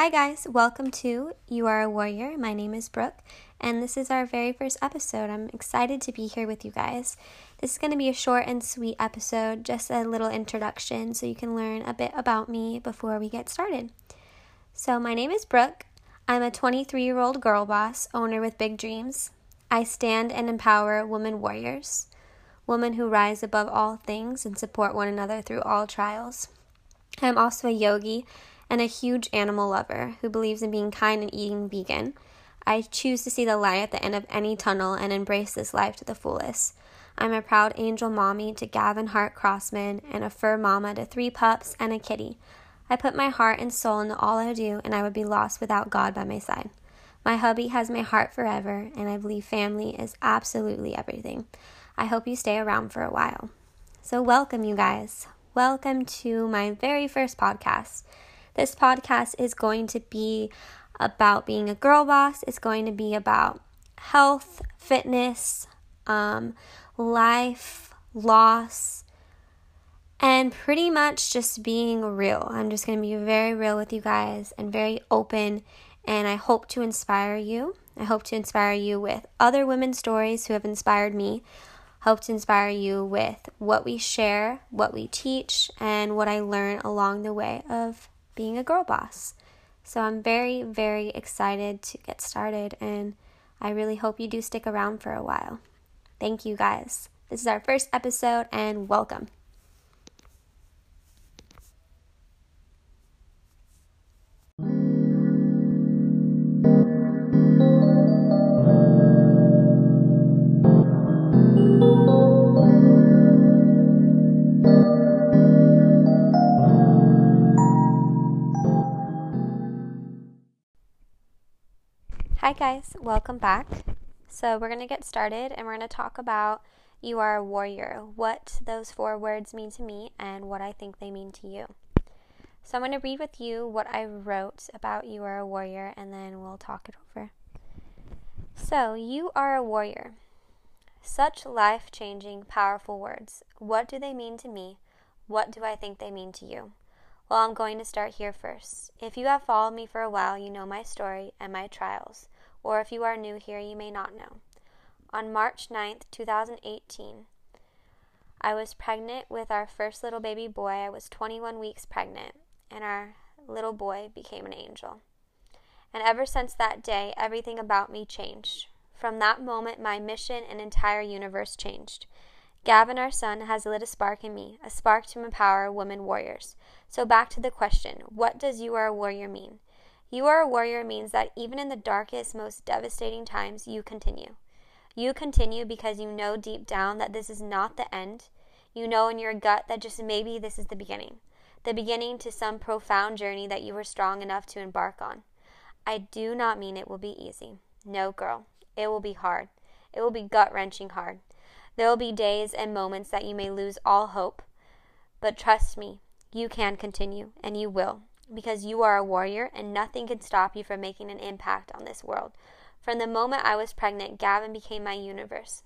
Hi, guys. Welcome to You Are a Warrior. My name is Brooke, and this is our very first episode. I'm excited to be here with you guys. This is going to be a short and sweet episode, just a little introduction so you can learn a bit about me before we get started. So, my name is Brooke. I'm a 23 year old girl boss, owner with big dreams. I stand and empower women warriors, women who rise above all things and support one another through all trials. I'm also a yogi and a huge animal lover who believes in being kind and eating vegan. I choose to see the light at the end of any tunnel and embrace this life to the fullest. I'm a proud angel mommy to Gavin Hart Crossman and a fur mama to three pups and a kitty. I put my heart and soul into all I do, and I would be lost without God by my side. My hubby has my heart forever, and I believe family is absolutely everything. I hope you stay around for a while. So, welcome, you guys. Welcome to my very first podcast. This podcast is going to be about being a girl boss, it's going to be about health, fitness, um, life, loss, and pretty much just being real. I'm just going to be very real with you guys and very open, and I hope to inspire you. I hope to inspire you with other women's stories who have inspired me. Hope to inspire you with what we share, what we teach, and what I learn along the way of being a girl boss. So I'm very, very excited to get started, and I really hope you do stick around for a while. Thank you guys. This is our first episode, and welcome. Hi, guys, welcome back. So, we're going to get started and we're going to talk about you are a warrior, what those four words mean to me, and what I think they mean to you. So, I'm going to read with you what I wrote about you are a warrior and then we'll talk it over. So, you are a warrior. Such life changing, powerful words. What do they mean to me? What do I think they mean to you? Well, I'm going to start here first. If you have followed me for a while, you know my story and my trials or if you are new here, you may not know. On March 9th, 2018, I was pregnant with our first little baby boy. I was 21 weeks pregnant, and our little boy became an angel. And ever since that day, everything about me changed. From that moment, my mission and entire universe changed. Gavin, our son, has lit a spark in me, a spark to empower women warriors. So, back to the question what does you are a warrior mean? You are a warrior means that even in the darkest, most devastating times, you continue. You continue because you know deep down that this is not the end. You know in your gut that just maybe this is the beginning, the beginning to some profound journey that you were strong enough to embark on. I do not mean it will be easy. No, girl, it will be hard. It will be gut wrenching hard. There will be days and moments that you may lose all hope. But trust me, you can continue, and you will because you are a warrior and nothing can stop you from making an impact on this world. From the moment I was pregnant, Gavin became my universe.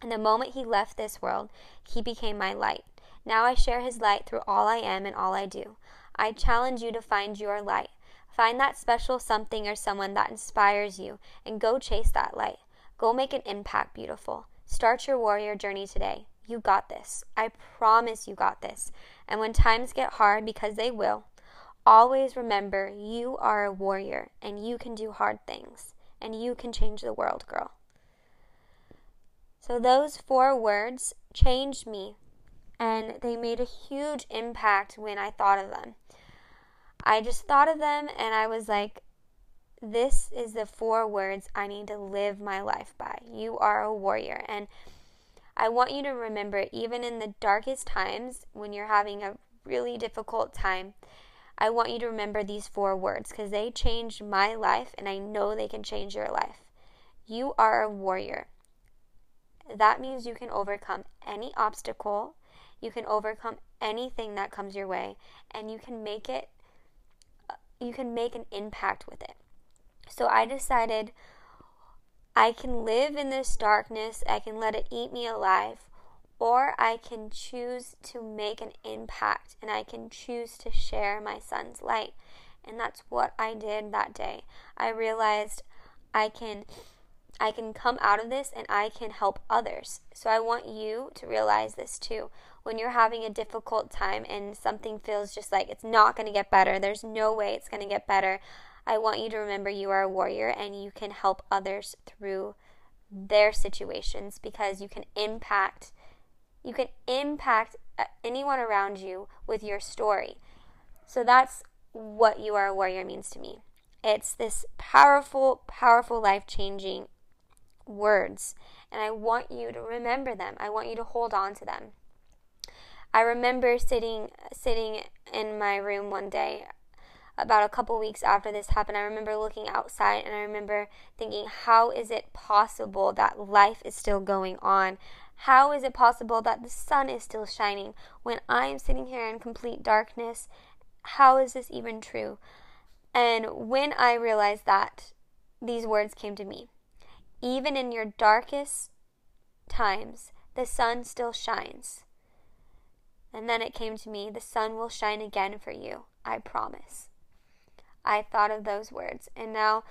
And the moment he left this world, he became my light. Now I share his light through all I am and all I do. I challenge you to find your light. Find that special something or someone that inspires you and go chase that light. Go make an impact, beautiful. Start your warrior journey today. You got this. I promise you got this. And when times get hard, because they will, Always remember you are a warrior and you can do hard things and you can change the world, girl. So, those four words changed me and they made a huge impact when I thought of them. I just thought of them and I was like, this is the four words I need to live my life by. You are a warrior. And I want you to remember, even in the darkest times when you're having a really difficult time, I want you to remember these four words because they changed my life and I know they can change your life. You are a warrior. That means you can overcome any obstacle, you can overcome anything that comes your way, and you can make it, uh, you can make an impact with it. So I decided I can live in this darkness, I can let it eat me alive, or I can choose to make an impact and I can choose to share my son's light. And that's what I did that day. I realized I can I can come out of this and I can help others. So I want you to realize this too. When you're having a difficult time and something feels just like it's not going to get better, there's no way it's going to get better. I want you to remember you are a warrior and you can help others through their situations because you can impact you can impact uh, anyone around you with your story. So that's what you are a warrior means to me. It's this powerful, powerful, life changing words. And I want you to remember them. I want you to hold on to them. I remember sitting sitting in my room one day about a couple weeks after this happened. I remember looking outside and I remember thinking, how is it possible that life is still going on? How is it possible that the sun is still shining when I am sitting here in complete darkness? How is this even true? And when I realized that, these words came to me. Even in your darkest times, the sun still shines. And then it came to me, the sun will shine again for you, I promise. I thought of those words, and now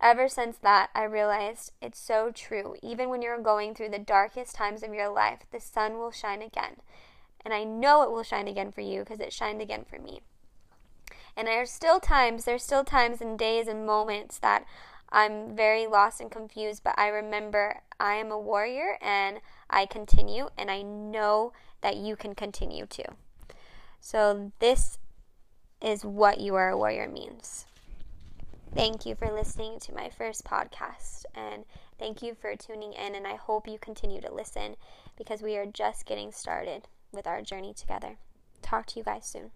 Ever since that, I realized it's so true. Even when you're going through the darkest times of your life, the sun will shine again. And I know it will shine again for you because it shined again for me. And there's still times, there's still times and days and moments that I'm very lost and confused, but I remember I am a warrior and I continue, and I know that you can continue too. So, this is what you are a warrior means. Thank you for listening to my first podcast, and thank you for tuning in. And I hope you continue to listen because we are just getting started with our journey together. Talk to you guys soon.